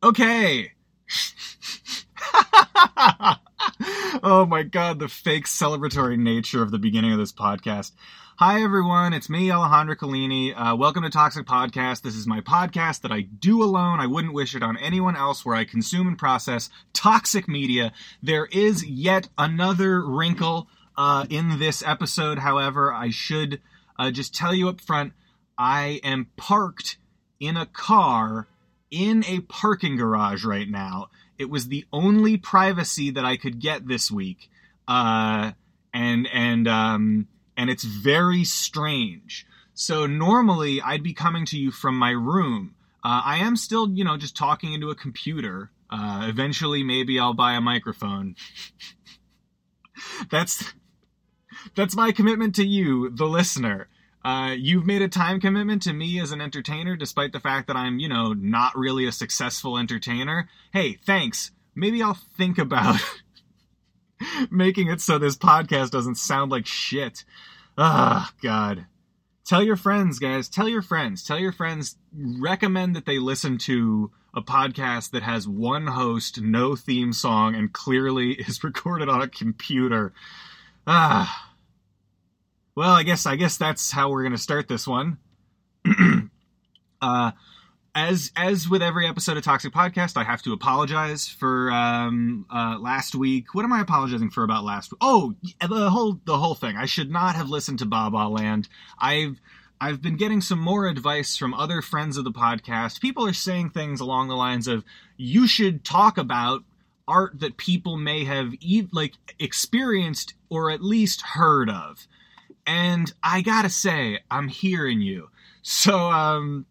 Okay. oh my god, the fake celebratory nature of the beginning of this podcast. Hi everyone, it's me, Alejandro Collini. Uh, welcome to Toxic Podcast. This is my podcast that I do alone. I wouldn't wish it on anyone else where I consume and process toxic media. There is yet another wrinkle uh, in this episode, however, I should uh, just tell you up front I am parked in a car in a parking garage right now. It was the only privacy that I could get this week, uh, and and um, and it's very strange. So normally I'd be coming to you from my room. Uh, I am still, you know, just talking into a computer. Uh, eventually, maybe I'll buy a microphone. that's that's my commitment to you, the listener. Uh, you've made a time commitment to me as an entertainer, despite the fact that I'm, you know, not really a successful entertainer. Hey, thanks. Maybe I'll think about making it so this podcast doesn't sound like shit. Ah, God. Tell your friends, guys. Tell your friends. Tell your friends. Recommend that they listen to a podcast that has one host, no theme song, and clearly is recorded on a computer. Ah. Well, I guess I guess that's how we're gonna start this one. uh, as as with every episode of Toxic Podcast, I have to apologize for um, uh, last week. What am I apologizing for about last week? Oh, the whole the whole thing. I should not have listened to Baba Land. I've I've been getting some more advice from other friends of the podcast. People are saying things along the lines of you should talk about art that people may have e- like experienced or at least heard of and I gotta say, I'm hearing you. So, um,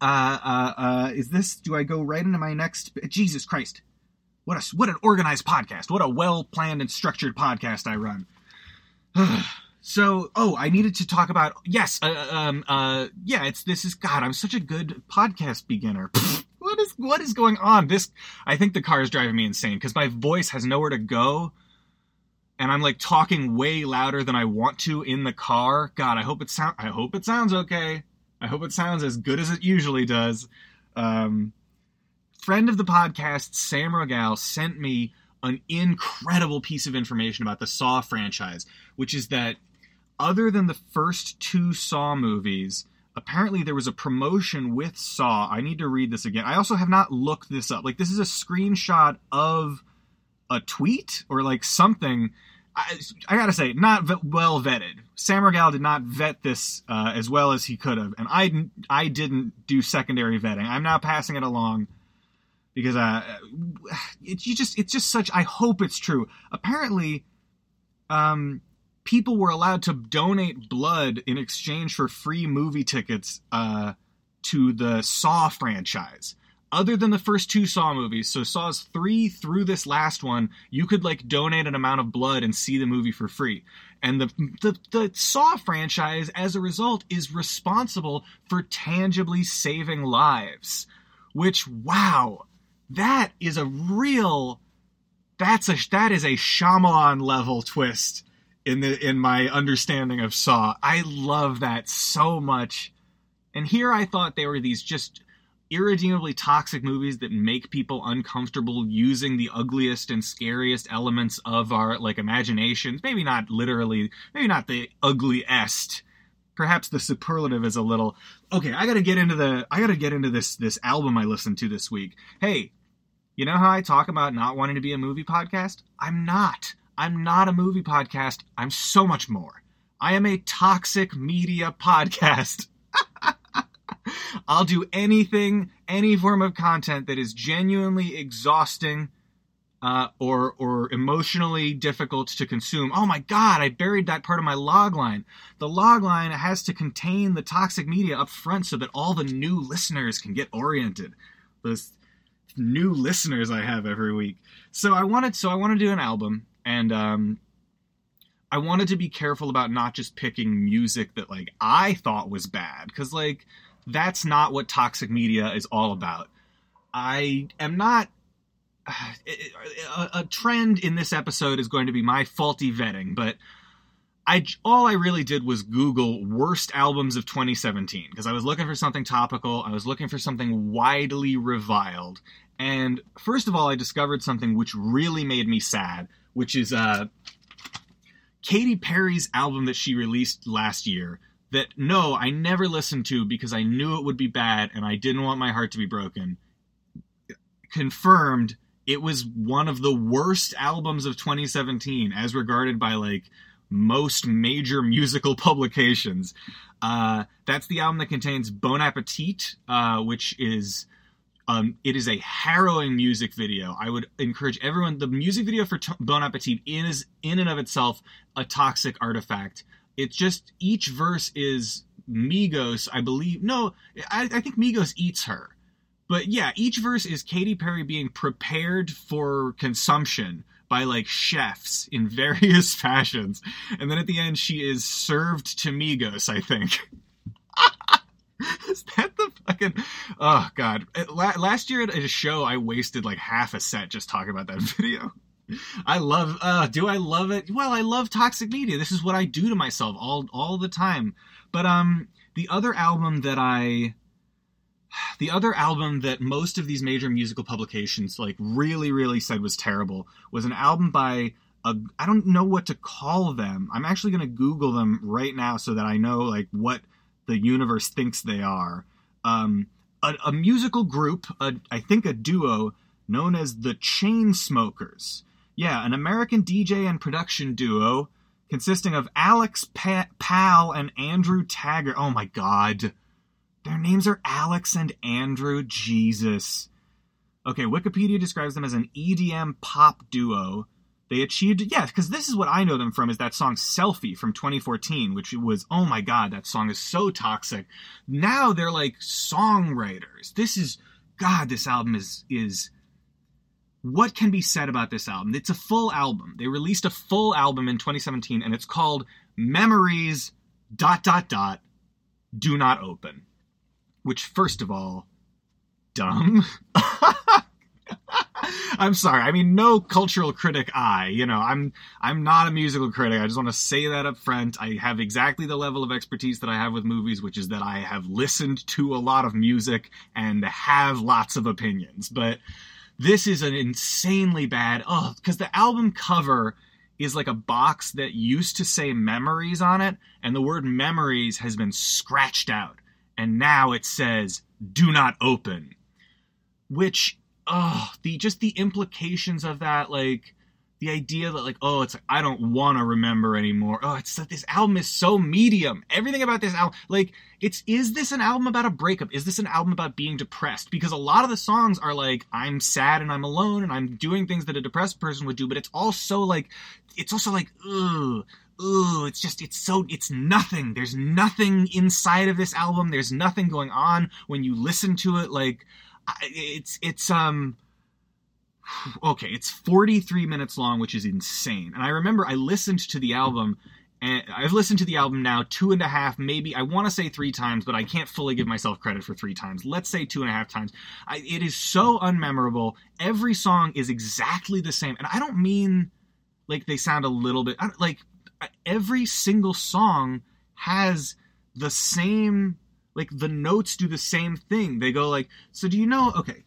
uh, uh, uh, is this? Do I go right into my next? Jesus Christ! What a what an organized podcast! What a well planned and structured podcast I run. so, oh, I needed to talk about yes, uh, um, uh, yeah. It's this is God. I'm such a good podcast beginner. what is what is going on? This I think the car is driving me insane because my voice has nowhere to go and I'm like talking way louder than I want to in the car. God, I hope it sound I hope it sounds okay. I hope it sounds as good as it usually does. Um, friend of the podcast, Sam Rogal, sent me an incredible piece of information about the Saw franchise, which is that other than the first two Saw movies, apparently there was a promotion with Saw. I need to read this again. I also have not looked this up. Like this is a screenshot of a tweet or like something I, I, gotta say, not well vetted. Sam Rogal did not vet this uh, as well as he could have, and I I didn't do secondary vetting. I'm now passing it along because uh, it, you just it's just such. I hope it's true. Apparently, um, people were allowed to donate blood in exchange for free movie tickets uh, to the Saw franchise other than the first two Saw movies, so Saws 3 through this last one, you could like donate an amount of blood and see the movie for free. And the, the, the Saw franchise, as a result, is responsible for tangibly saving lives. Which, wow, that is a real, that's a, that is a Shyamalan level twist in the, in my understanding of Saw. I love that so much. And here I thought they were these just irredeemably toxic movies that make people uncomfortable using the ugliest and scariest elements of our like imaginations. Maybe not literally maybe not the ugliest. Perhaps the superlative is a little okay i gotta get into the i gotta get into this this album i listened to this week. Hey you know how i talk about not wanting to be a movie podcast? I'm not. I'm not a movie podcast. I'm so much more. I am a toxic media podcast I'll do anything, any form of content that is genuinely exhausting uh, or or emotionally difficult to consume. Oh my God, I buried that part of my log line. The log line has to contain the toxic media up front so that all the new listeners can get oriented. Those new listeners I have every week. So I wanted so I want to do an album and um, I wanted to be careful about not just picking music that like I thought was bad because like that's not what toxic media is all about. I am not. A, trend in this episode is going to be my faulty vetting, but I all I really did was Google worst albums of 2017 because I was looking for something topical. I was looking for something widely reviled. And first of all, I discovered something which really made me sad, which is uh, Katy Perry's album that she released last year. That no, I never listened to because I knew it would be bad and I didn't want my heart to be broken. Confirmed, it was one of the worst albums of 2017 as regarded by like most major musical publications. Uh, that's the album that contains Bon Appetit, uh, which is um, it is a harrowing music video. I would encourage everyone. The music video for T- Bon Appetit is in and of itself a toxic artifact. It's just each verse is Migos, I believe. No, I, I think Migos eats her. But yeah, each verse is Katy Perry being prepared for consumption by like chefs in various fashions. And then at the end, she is served to Migos, I think. is that the fucking. Oh, God. Last year at a show, I wasted like half a set just talking about that video. I love uh do I love it? Well, I love toxic media. This is what I do to myself all all the time. But um the other album that I the other album that most of these major musical publications like really really said was terrible was an album by I don't know what to call them. I'm actually going to google them right now so that I know like what the universe thinks they are. Um a, a musical group, a, I think a duo known as the Chain Chainsmokers. Yeah, an American DJ and production duo consisting of Alex pa- Pall and Andrew Taggart. Oh my god. Their names are Alex and Andrew. Jesus. Okay, Wikipedia describes them as an EDM pop duo. They achieved, yeah, because this is what I know them from is that song Selfie from 2014, which was, oh my god, that song is so toxic. Now they're like songwriters. This is, god, this album is, is, what can be said about this album? It's a full album. They released a full album in 2017 and it's called Memories, dot, dot, dot, do not open which first of all, dumb. I'm sorry. I mean, no cultural critic I, you know, I'm I'm not a musical critic. I just want to say that up front. I have exactly the level of expertise that I have with movies, which is that I have listened to a lot of music and have lots of opinions. But this is an insanely bad oh, because the album cover is like a box that used to say memories on it, and the word memories has been scratched out. And now it says do not open. Which oh the just the implications of that like the idea that like oh it's like i don't want to remember anymore oh it's like this album is so medium everything about this album like it's is this an album about a breakup is this an album about being depressed because a lot of the songs are like i'm sad and i'm alone and i'm doing things that a depressed person would do but it's also like it's also like ugh ooh, it's just, it's so, it's nothing. There's nothing inside of this album. There's nothing going on when you listen to it. Like, it's, it's, um, okay, it's 43 minutes long, which is insane. And I remember I listened to the album and I've listened to the album now two and a half, maybe I want to say three times, but I can't fully give myself credit for three times. Let's say two and a half times. I, it is so unmemorable. Every song is exactly the same, and I don't mean like they sound a little bit like every single song has the same like the notes do the same thing. They go like, so do you know? Okay,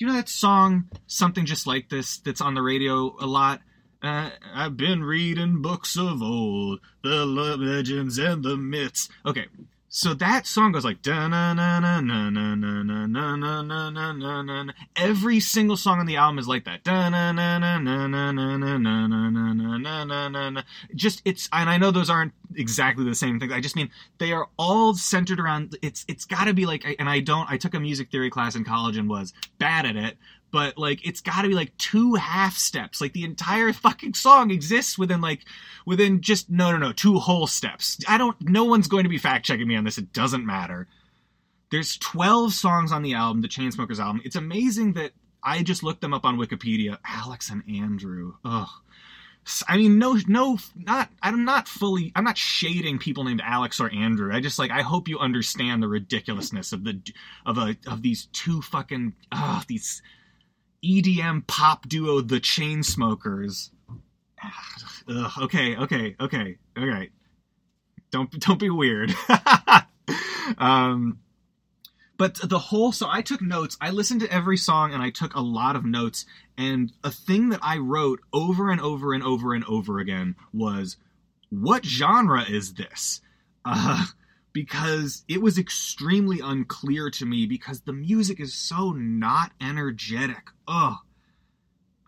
you know that song something just like this that's on the radio a lot? Uh, I've been reading books of old, the legends and the myths. Okay, so that song goes like na na na na na na na na na na na na. Every single song on the album is like that. Na na na na na na na na na na na na. Just it's and I know those aren't exactly the same things. I just mean they are all centered around. It's it's got to be like and I don't. I took a music theory class in college and was bad at it but like it's got to be like two half steps like the entire fucking song exists within like within just no no no two whole steps i don't no one's going to be fact checking me on this it doesn't matter there's 12 songs on the album the chainsmokers album it's amazing that i just looked them up on wikipedia alex and andrew ugh I mean, no, no, not. I'm not fully. I'm not shading people named Alex or Andrew. I just like. I hope you understand the ridiculousness of the of a of these two fucking ah these EDM pop duo The Chainsmokers. Ugh, okay, okay, okay, okay. Don't don't be weird. um, but the whole so I took notes. I listened to every song and I took a lot of notes. And a thing that I wrote over and over and over and over again was, "What genre is this?" Uh, because it was extremely unclear to me because the music is so not energetic. Ugh.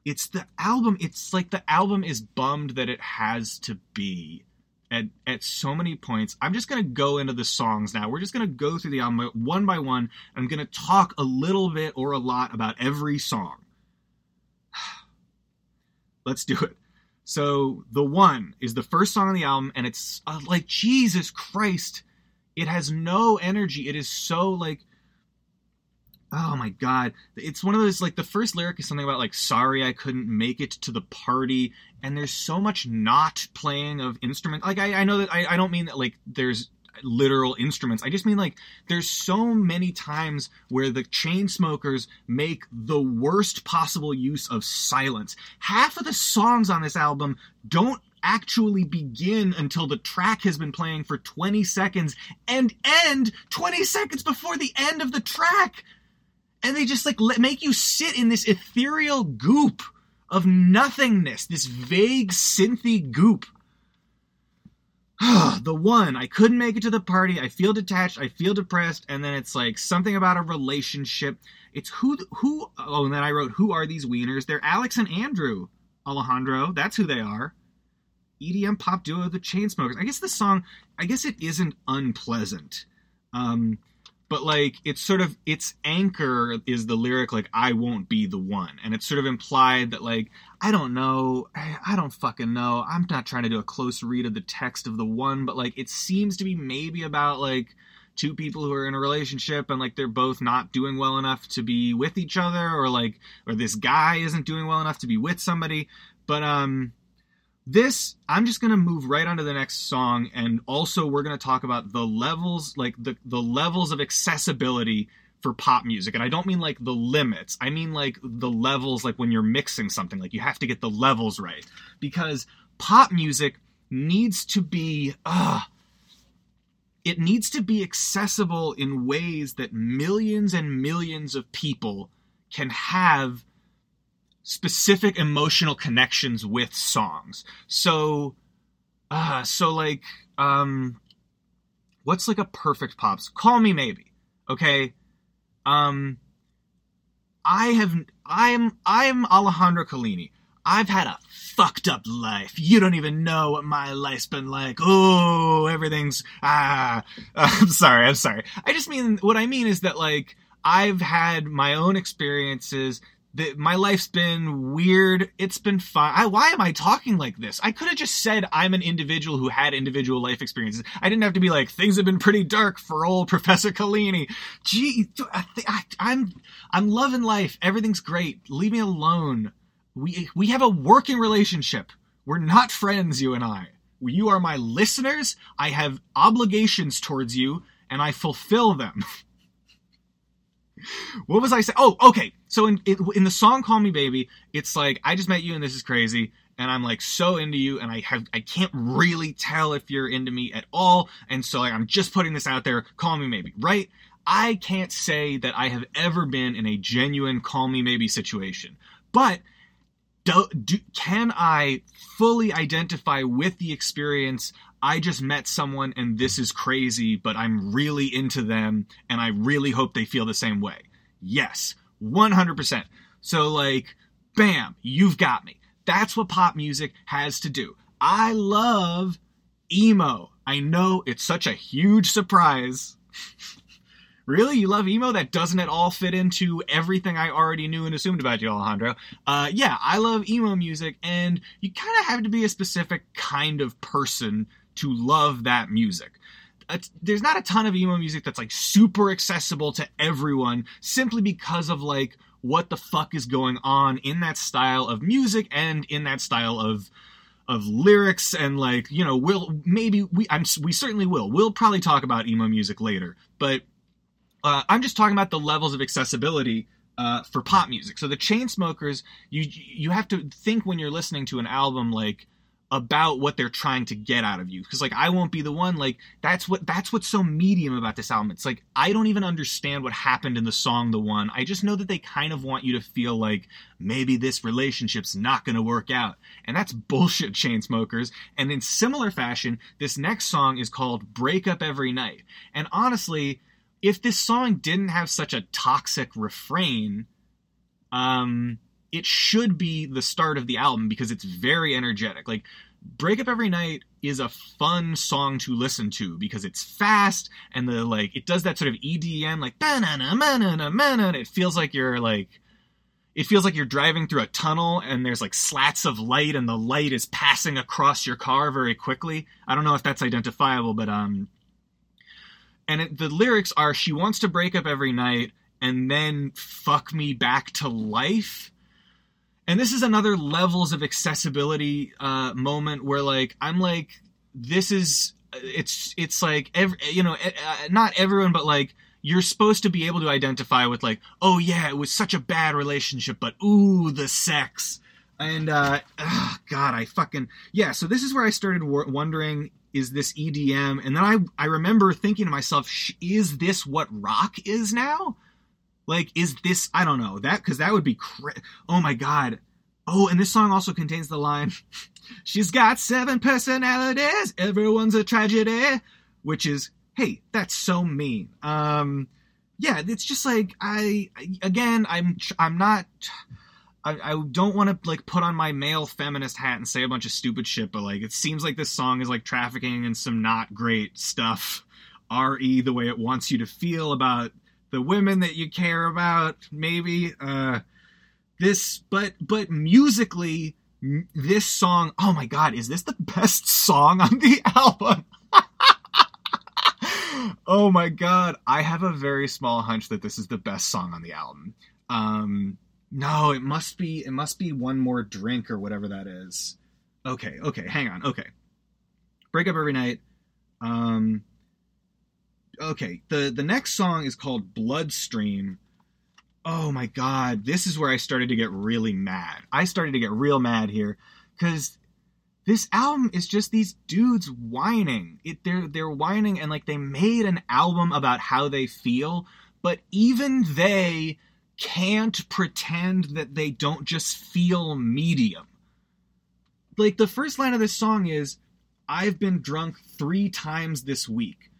It's the album, it's like the album is bummed that it has to be at, at so many points. I'm just going to go into the songs now. We're just going to go through the album one by one. I'm going to talk a little bit or a lot about every song. Let's do it. So, The One is the first song on the album, and it's uh, like, Jesus Christ it has no energy. It is so like oh my god. It's one of those like the first lyric is something about like sorry i couldn't make it to the party and there's so much not playing of instruments. Like i, I know that I, I don't mean that like there's literal instruments. I just mean like there's so many times where the chain smokers make the worst possible use of silence. Half of the songs on this album don't actually begin until the track has been playing for 20 seconds and end 20 seconds before the end of the track. And they just like let, make you sit in this ethereal goop of nothingness, this vague synthy goop. the one, I couldn't make it to the party. I feel detached. I feel depressed. And then it's like something about a relationship. It's who, who, oh, and then I wrote, who are these wieners? They're Alex and Andrew Alejandro. That's who they are. EDM pop duo The Chainsmokers. I guess the song, I guess it isn't unpleasant. Um, but like it's sort of its anchor is the lyric like I won't be the one, and it's sort of implied that like I don't know, I don't fucking know. I'm not trying to do a close read of the text of the one, but like it seems to be maybe about like two people who are in a relationship and like they're both not doing well enough to be with each other or like or this guy isn't doing well enough to be with somebody but um this i'm just going to move right on to the next song and also we're going to talk about the levels like the the levels of accessibility for pop music. And i don't mean like the limits. I mean like the levels like when you're mixing something like you have to get the levels right. Because pop music needs to be uh it needs to be accessible in ways that millions and millions of people can have specific emotional connections with songs. So, uh, so like, um, what's like a perfect pops? Call me maybe. Okay. Um, I have, I'm, I'm Alejandro Collini. I've had a fucked up life. You don't even know what my life's been like. Oh, everything's, ah, I'm sorry. I'm sorry. I just mean, what I mean is that like, I've had my own experiences that my life's been weird. It's been fun. I, why am I talking like this? I could have just said I'm an individual who had individual life experiences. I didn't have to be like things have been pretty dark for old Professor Collini. Gee, I, I, I'm I'm loving life. Everything's great. Leave me alone. We we have a working relationship. We're not friends, you and I. You are my listeners. I have obligations towards you, and I fulfill them. what was I saying? Oh, okay. So in in the song "Call Me Baby," it's like I just met you and this is crazy, and I'm like so into you, and I have I can't really tell if you're into me at all, and so like I'm just putting this out there. Call me maybe, right? I can't say that I have ever been in a genuine "Call Me Maybe" situation, but do, do, can I fully identify with the experience I just met someone and this is crazy, but I'm really into them and I really hope they feel the same way. Yes, 100%. So, like, bam, you've got me. That's what pop music has to do. I love emo. I know it's such a huge surprise. really? You love emo? That doesn't at all fit into everything I already knew and assumed about you, Alejandro. Uh, yeah, I love emo music, and you kind of have to be a specific kind of person to love that music. There's not a ton of emo music that's like super accessible to everyone simply because of like what the fuck is going on in that style of music and in that style of of lyrics and like you know we'll maybe we I'm we certainly will we'll probably talk about emo music later but uh, I'm just talking about the levels of accessibility uh, for pop music. So the Chainsmokers, you you have to think when you're listening to an album like about what they're trying to get out of you. Because like i won't be the one like that's what that's what's so medium about this album. It's like i don't even understand what happened in the song the one. I just know that they kind of want you to feel like maybe this relationship's not going to work out. And that's bullshit chainsmokers. And in similar fashion this next song is called break up every night. And honestly if this song didn't have such a toxic refrain um it should be the start of the album because it's very energetic. Like Break Up Every Night is a fun song to listen to because it's fast and the like it does that sort of EDM like banana and it feels like you're like it feels like you're driving through a tunnel and there's like slats of light and the light is passing across your car very quickly. I don't know if that's identifiable but um and it, the lyrics are she wants to break up every night and then fuck me back to life and this is another levels of accessibility uh, moment where like i'm like this is it's it's like every you know uh, not everyone but like you're supposed to be able to identify with like oh yeah it was such a bad relationship but ooh the sex. And uh god i fucking yeah so this is where i started wondering is this edm and then i i remember thinking to myself is this what rock is now like, is this? I don't know that because that would be. Cra- oh my god. Oh, and this song also contains the line, "She's got seven personalities. Everyone's a tragedy," which is, hey, that's so mean. Um, yeah, it's just like I again, I'm I'm not. I, I don't want to like put on my male feminist hat and say a bunch of stupid shit, but like it seems like this song is like trafficking in some not great stuff. Re the way it wants you to feel about the women that you care about, maybe. Uh, this, but but musically, this song. Oh my god, is this the best song on the album? oh my god, I have a very small hunch that this is the best song on the album. Um, no, it must be. It must be one more drink or whatever that is. Okay, okay, hang on. Okay, break up every night. Um, okay, the the next song is called Bloodstream. Oh my god, this is where I started to get really mad. I started to get real mad here cuz this album is just these dudes whining. It they're they're whining and like they made an album about how they feel, but even they can't pretend that they don't just feel medium. Like the first line of this song is I've been drunk 3 times this week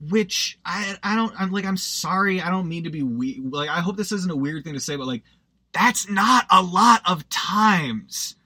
which I I don't I'm like I'm sorry I don't mean to be weird like I hope this isn't a weird thing to say but like that's not a lot of times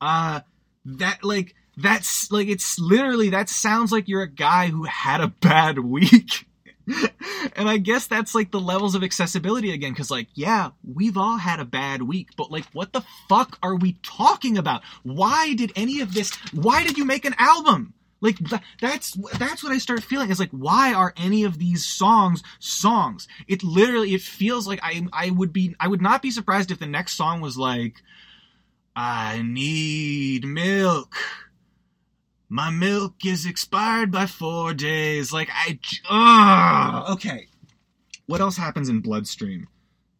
uh that like that's like it's literally that sounds like you're a guy who had a bad week and I guess that's like the levels of accessibility again, because like, yeah, we've all had a bad week, but like, what the fuck are we talking about? Why did any of this? Why did you make an album? Like that's that's what I start feeling is like why are any of these songs songs? It literally it feels like I I would be I would not be surprised if the next song was like I need milk. My milk is expired by 4 days. Like I uh, okay. What else happens in Bloodstream?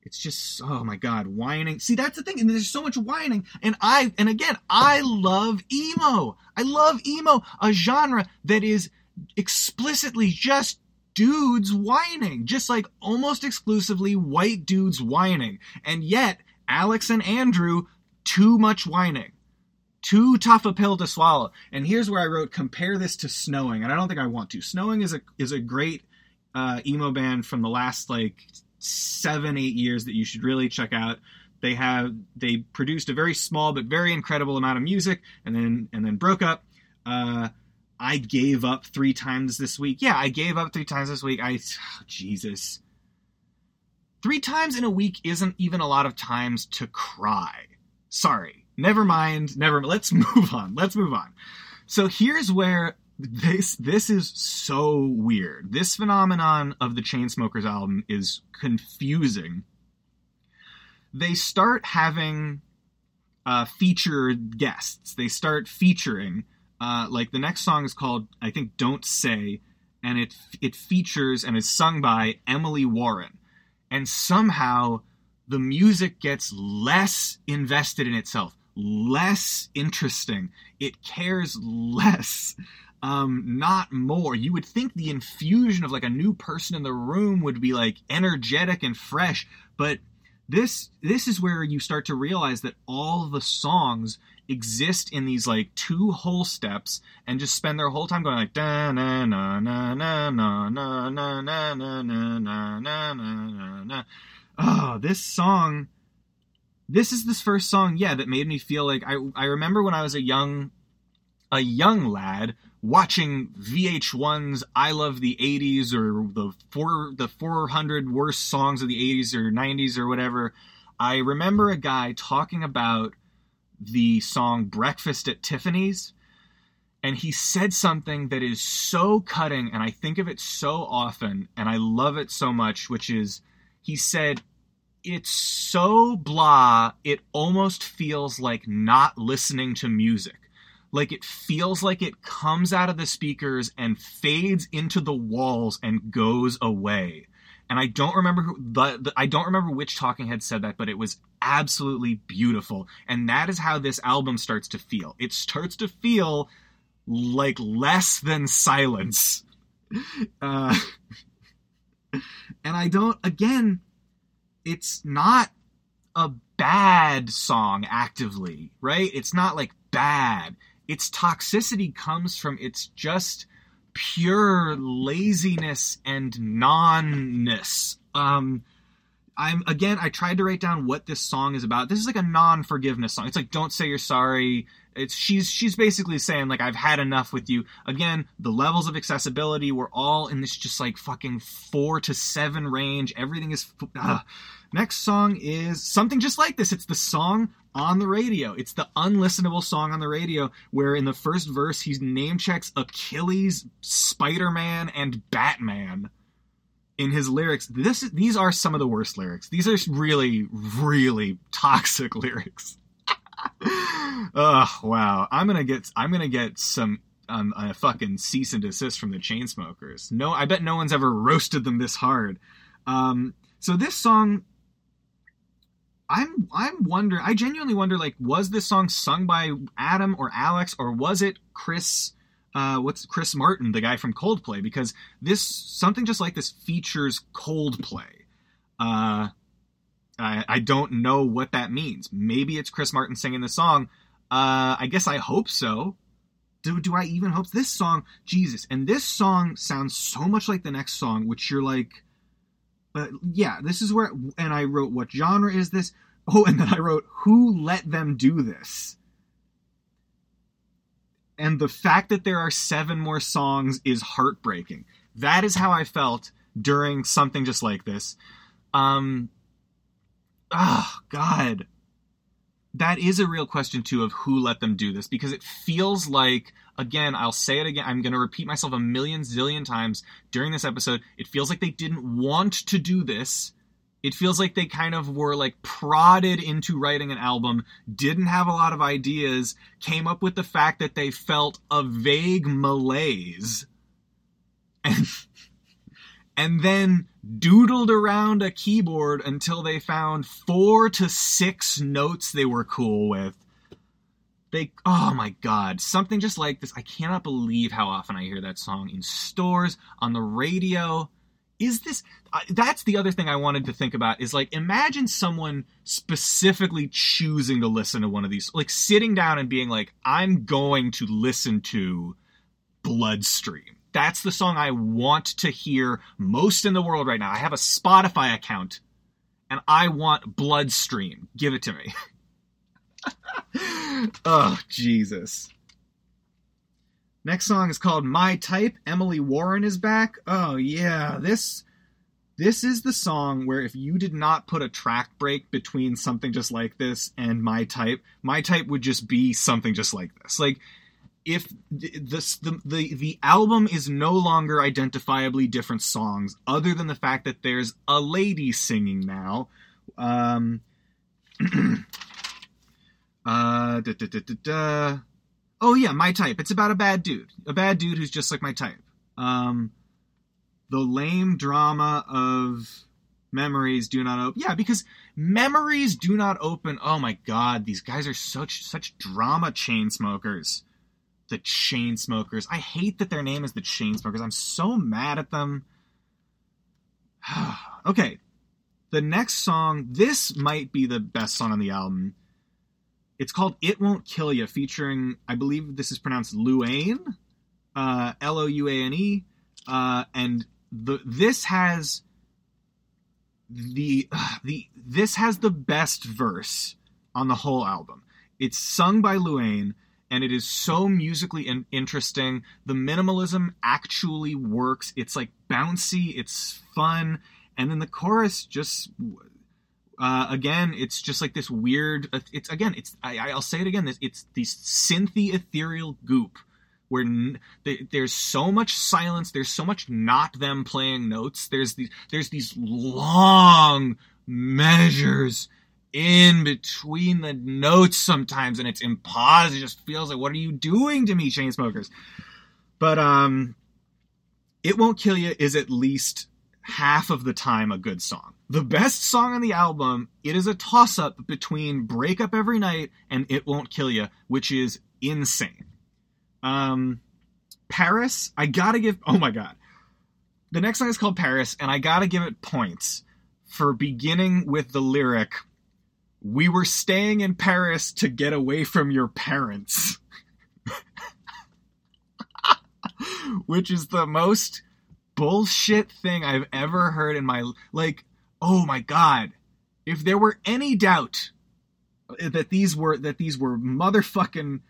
It's just oh my god whining. See that's the thing and there's so much whining and i and again i love emo. I love emo a genre that is explicitly just dudes whining just like almost exclusively white dudes whining. And yet alex and andrew too much whining. Too tough a pill to swallow. And here's where i wrote compare this to snowing and i don't think i want to. Snowing is a is a great uh, emo band from the last like seven eight years that you should really check out. They have they produced a very small but very incredible amount of music and then and then broke up. Uh i gave up three times this week. Yeah i gave up three times this week. I oh, jesus. Three times in a week isn't even a lot of times to cry. Sorry. Never mind. Never let's move on. Let's move on. So here's where this this is so weird. This phenomenon of the Chainsmokers album is confusing. They start having uh, featured guests. They start featuring uh, like the next song is called I think "Don't Say," and it it features and is sung by Emily Warren. and somehow the music gets less invested in itself, less interesting. It cares less, um, not more. You would think the infusion of like a new person in the room would be like energetic and fresh, but this this is where you start to realize that all the songs exist in these like two whole steps and just spend their whole time going like na na na na na na na na na na na na na na oh this song this is this first song yeah that made me feel like i i remember when i was a young a young lad watching VH1's I Love the 80s or the four the 400 worst songs of the 80s or 90s or whatever, I remember a guy talking about the song Breakfast at Tiffany's and he said something that is so cutting and I think of it so often and I love it so much which is he said it's so blah it almost feels like not listening to music like it feels like it comes out of the speakers and fades into the walls and goes away. And I don't remember who, the, the, I don't remember which talking head said that, but it was absolutely beautiful. And that is how this album starts to feel. It starts to feel like less than silence. Uh, and I don't again, it's not a bad song actively, right? It's not like bad its toxicity comes from its just pure laziness and nonness. Um, I'm again. I tried to write down what this song is about. This is like a non-forgiveness song. It's like "Don't say you're sorry." It's she's she's basically saying like I've had enough with you. Again, the levels of accessibility were all in this just like fucking four to seven range. Everything is. Uh, Next song is something just like this. It's the song on the radio. It's the unlistenable song on the radio where in the first verse he name checks Achilles, Spider Man, and Batman in his lyrics. This these are some of the worst lyrics. These are really, really toxic lyrics. oh wow! I'm gonna get I'm gonna get some um, a fucking cease and desist from the Chainsmokers. No, I bet no one's ever roasted them this hard. Um, so this song I'm I'm wondering. I genuinely wonder. Like, was this song sung by Adam or Alex, or was it Chris? Uh, what's Chris Martin, the guy from Coldplay? Because this something just like this features Coldplay. Uh, I, I don't know what that means. Maybe it's Chris Martin singing the song. Uh, I guess I hope so. Do, do I even hope this song? Jesus, and this song sounds so much like the next song, which you're like, but yeah, this is where, and I wrote, what genre is this? Oh, and then I wrote, who let them do this? And the fact that there are seven more songs is heartbreaking. That is how I felt during something just like this. Um, oh, God that is a real question too of who let them do this because it feels like again i'll say it again i'm going to repeat myself a million zillion times during this episode it feels like they didn't want to do this. It feels like they kind of were like prodded into writing an album didn't have a lot of ideas came up with the fact that they felt a vague malaise and and then doodled around a keyboard until they found four to six notes they were cool with. They, oh my god, something just like this. I cannot believe how often I hear that song in stores, on the radio. Is this, uh, that's the other thing I wanted to think about is like, imagine someone specifically choosing to listen to one of these, like sitting down and being like, I'm going to listen to Bloodstream that's the song I want to hear most in the world right now. I have a Spotify account and I want Bloodstream. Give it to me. oh, Jesus. Next song is called My Type. Emily Warren is back. Oh yeah, this this is the song where if you did not put a track break between something just like this and My Type, My Type would just be something just like this. Like if the, the the album is no longer identifiably different songs other than the fact that there's a lady singing now um uh da, da, da, oh yeah my type it's about a bad dude a bad dude who's just like my type um the lame drama of Memories do not open. Yeah, because memories do not open. Oh my god, these guys are such such drama chain smokers. The chain smokers. I hate that their name is the chain smokers. I'm so mad at them. okay. The next song, this might be the best song on the album. It's called It Won't Kill You, featuring, I believe this is pronounced Louane uh, L O U A N E. Uh, and the this has the the this has the best verse on the whole album. It's sung by Louane and it is so musically in- interesting. The minimalism actually works. It's like bouncy, it's fun, and then the chorus just uh, again, it's just like this weird. It's again, it's I, will say it again. It's this synthy ethereal goop where n- there's so much silence there's so much not them playing notes there's these there's these long measures in between the notes sometimes and it's pause it just feels like what are you doing to me chain smokers? But um it won't kill you is at least half of the time a good song. The best song on the album it is a toss up between break up every night and it won't kill you which is insane. Um, Paris, I gotta give. Oh my god, the next song is called Paris, and I gotta give it points for beginning with the lyric, "We were staying in Paris to get away from your parents," which is the most bullshit thing I've ever heard in my like. Oh my god, if there were any doubt that these were that these were motherfucking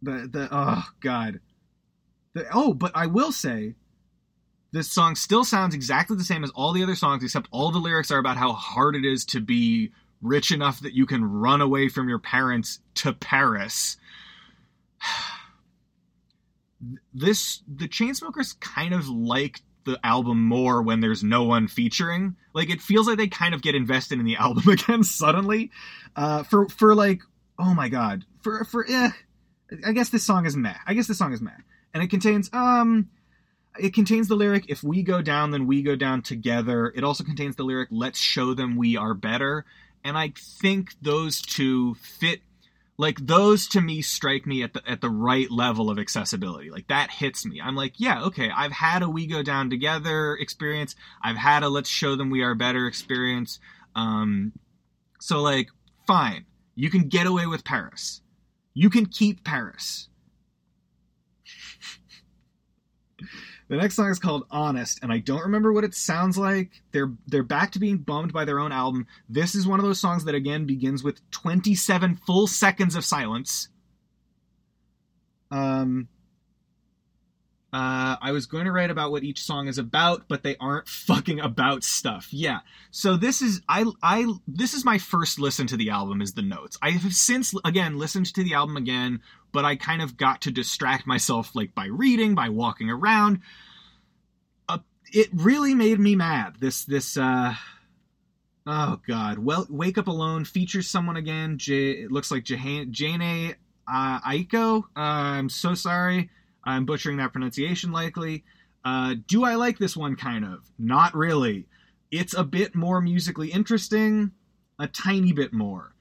the the oh god. The, oh, but I will say this song still sounds exactly the same as all the other songs except all the lyrics are about how hard it is to be rich enough that you can run away from your parents to Paris. this the Chainsmokers kind of like the album more when there's no one featuring. Like it feels like they kind of get invested in the album again suddenly. Uh, for for like oh my god for for eh, I guess this song is meh. I guess this song is meh, and it contains um, it contains the lyric "If we go down, then we go down together." It also contains the lyric "Let's show them we are better," and I think those two fit. Like those to me strike me at the at the right level of accessibility. Like that hits me. I'm like, yeah, okay. I've had a "We Go Down Together" experience. I've had a "Let's Show Them We Are Better" experience. Um, so like, fine. You can get away with Paris you can keep Paris. The next song is called Honest, and I don't remember what it sounds like. They're they're back to being bummed by their own album. This is one of those songs that again begins with 27 full seconds of silence. Um uh, I was going to write about what each song is about, but they aren't fucking about stuff. Yeah. So this is I I this is my first listen to the album is the notes. I have since again listened to the album again, but I kind of got to distract myself like by reading, by walking around. Uh, it really made me mad. This this uh oh god. Well, Wake Up Alone features someone again. J, it looks like Jane Jane uh, Aiko. Uh, I'm so sorry. I'm butchering that pronunciation likely. Uh, do I like this one? Kind of. Not really. It's a bit more musically interesting, a tiny bit more.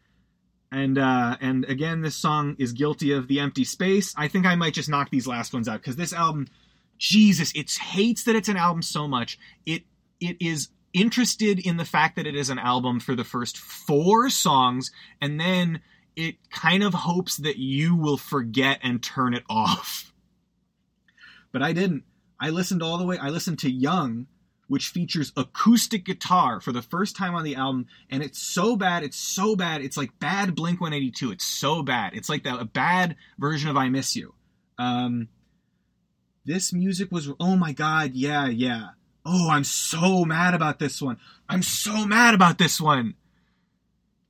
And uh, and again, this song is guilty of the empty space. I think I might just knock these last ones out because this album, Jesus, it hates that it's an album so much. It it is interested in the fact that it is an album for the first four songs, and then it kind of hopes that you will forget and turn it off but I didn't. I listened all the way. I listened to Young, which features acoustic guitar for the first time on the album, and it's so bad. It's so bad. It's like bad Blink 182. It's so bad. It's like that a bad version of I Miss You. Um, this music was. Oh my god. Yeah, yeah. Oh, I'm so mad about this one. I'm so mad about this one.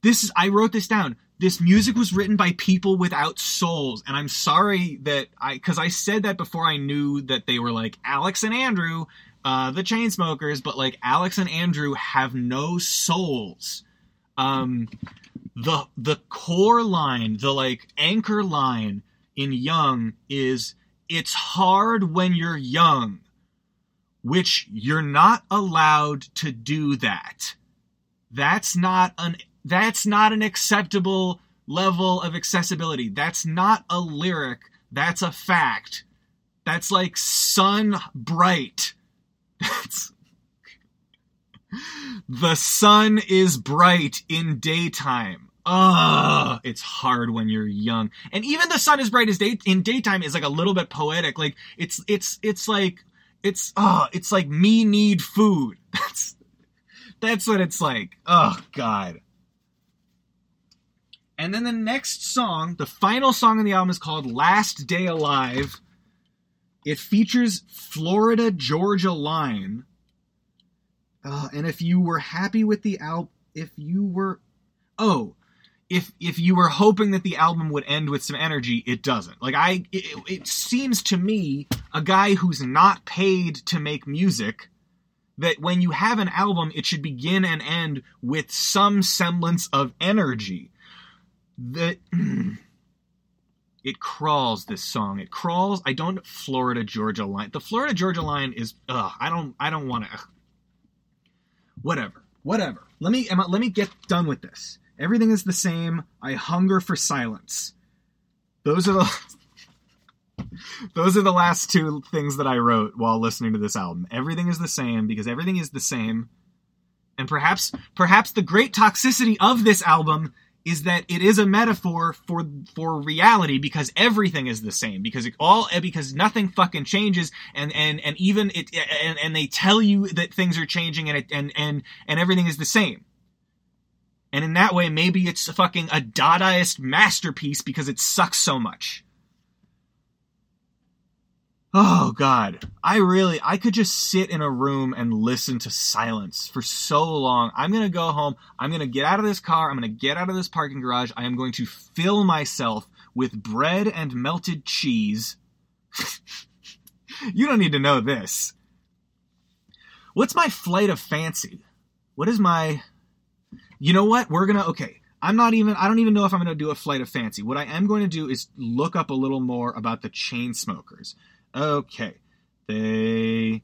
This is. I wrote this down this music was written by people without souls and i'm sorry that i because i said that before i knew that they were like alex and andrew uh the chain smokers but like alex and andrew have no souls um the the core line the like anchor line in young is it's hard when you're young which you're not allowed to do that That's not an that's not an acceptable level of accessibility. That's not a lyric. That's a fact. That's like sun bright. The sun is bright in daytime. Ugh, it's hard when you're young. And even the sun is bright as day in daytime is like a little bit poetic. Like it's it's it's like it's uh it's like me need food. That's that's what it's like. Oh god. And then the next song, the final song on the album is called Last Day Alive. It features Florida Georgia Line. Uh, and if you were happy with the album, if you were, oh, if if you were hoping that the album would end with some energy, it doesn't. Like I, it, it seems to me, a guy who's not paid to make music, that when you have an album, it should begin and end with some semblance of energy. That it crawls. This song, it crawls. I don't Florida Georgia line. The Florida Georgia line is. Ugh, I don't. I don't want to. Whatever. Whatever. Let me. Let me get done with this. Everything is the same. I hunger for silence. Those are the those are the last two things that I wrote while listening to this album. Everything is the same because everything is the same. And perhaps perhaps the great toxicity of this album is that it is a metaphor for for reality because everything is the same because it all because nothing fucking changes and and and even it and, and they tell you that things are changing and it and and and everything is the same and in that way, maybe it's fucking a Dadaist masterpiece because it sucks so much. Oh god, I really I could just sit in a room and listen to silence for so long. I'm going to go home. I'm going to get out of this car. I'm going to get out of this parking garage. I am going to fill myself with bread and melted cheese. you don't need to know this. What's my flight of fancy? What is my you know what? We're gonna okay. I'm not even. I don't even know if I'm gonna do a flight of fancy. What I am going to do is look up a little more about the Chainsmokers. Okay, they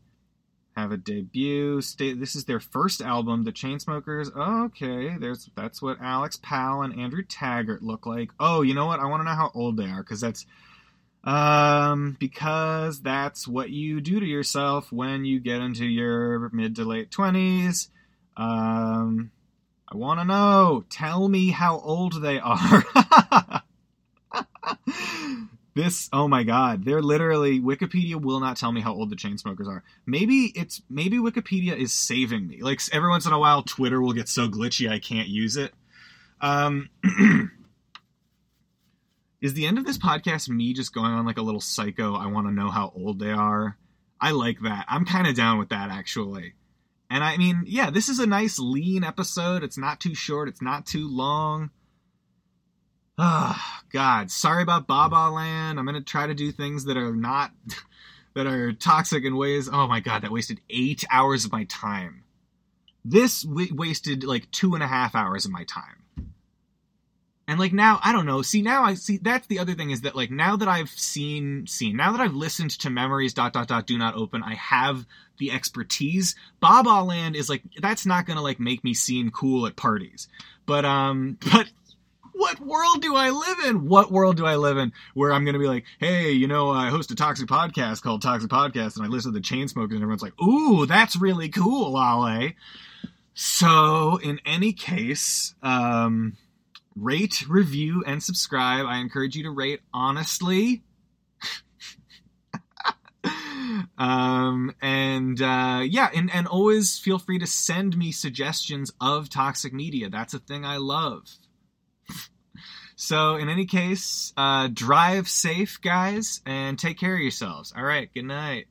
have a debut. State this is their first album, the Chainsmokers. Okay, there's that's what Alex Pall and Andrew Taggart look like. Oh, you know what? I want to know how old they are because that's um because that's what you do to yourself when you get into your mid to late twenties. Um I want to know. Tell me how old they are. this, oh my god, they're literally Wikipedia will not tell me how old the Chainsmokers are. Maybe it's maybe Wikipedia is saving me. Like every once in a while, Twitter will get so glitchy I can't use it. Um, is the end of this podcast me just going on like a little psycho? I want to know how old they are. I like that. I'm kind of down with that actually. And I mean, yeah, this is a nice lean episode. It's not too short, it's not too long. Ah, oh, God, sorry about Baba Land. I'm gonna try to do things that are not that are toxic in ways. Oh my God, that wasted eight hours of my time. This w- wasted like two and a half hours of my time. And like now, I don't know. See now, I see that's the other thing is that like now that I've seen seen now that I've listened to memories dot dot dot do not open, I have the expertise. Baba Land is like that's not gonna like make me seem cool at parties. But um, but what world do I live in? What world do I live in where I'm gonna be like, hey, you know, I host a toxic podcast called Toxic Podcast, and I listen to the Chainsmokers, and everyone's like, ooh, that's really cool, Ale. So in any case, um rate, review, and subscribe. I encourage you to rate honestly. um, and uh, yeah, and, and always feel free to send me suggestions of toxic media. That's a thing I love. So, in any case, uh, drive safe, guys, and take care of yourselves. All right, good night.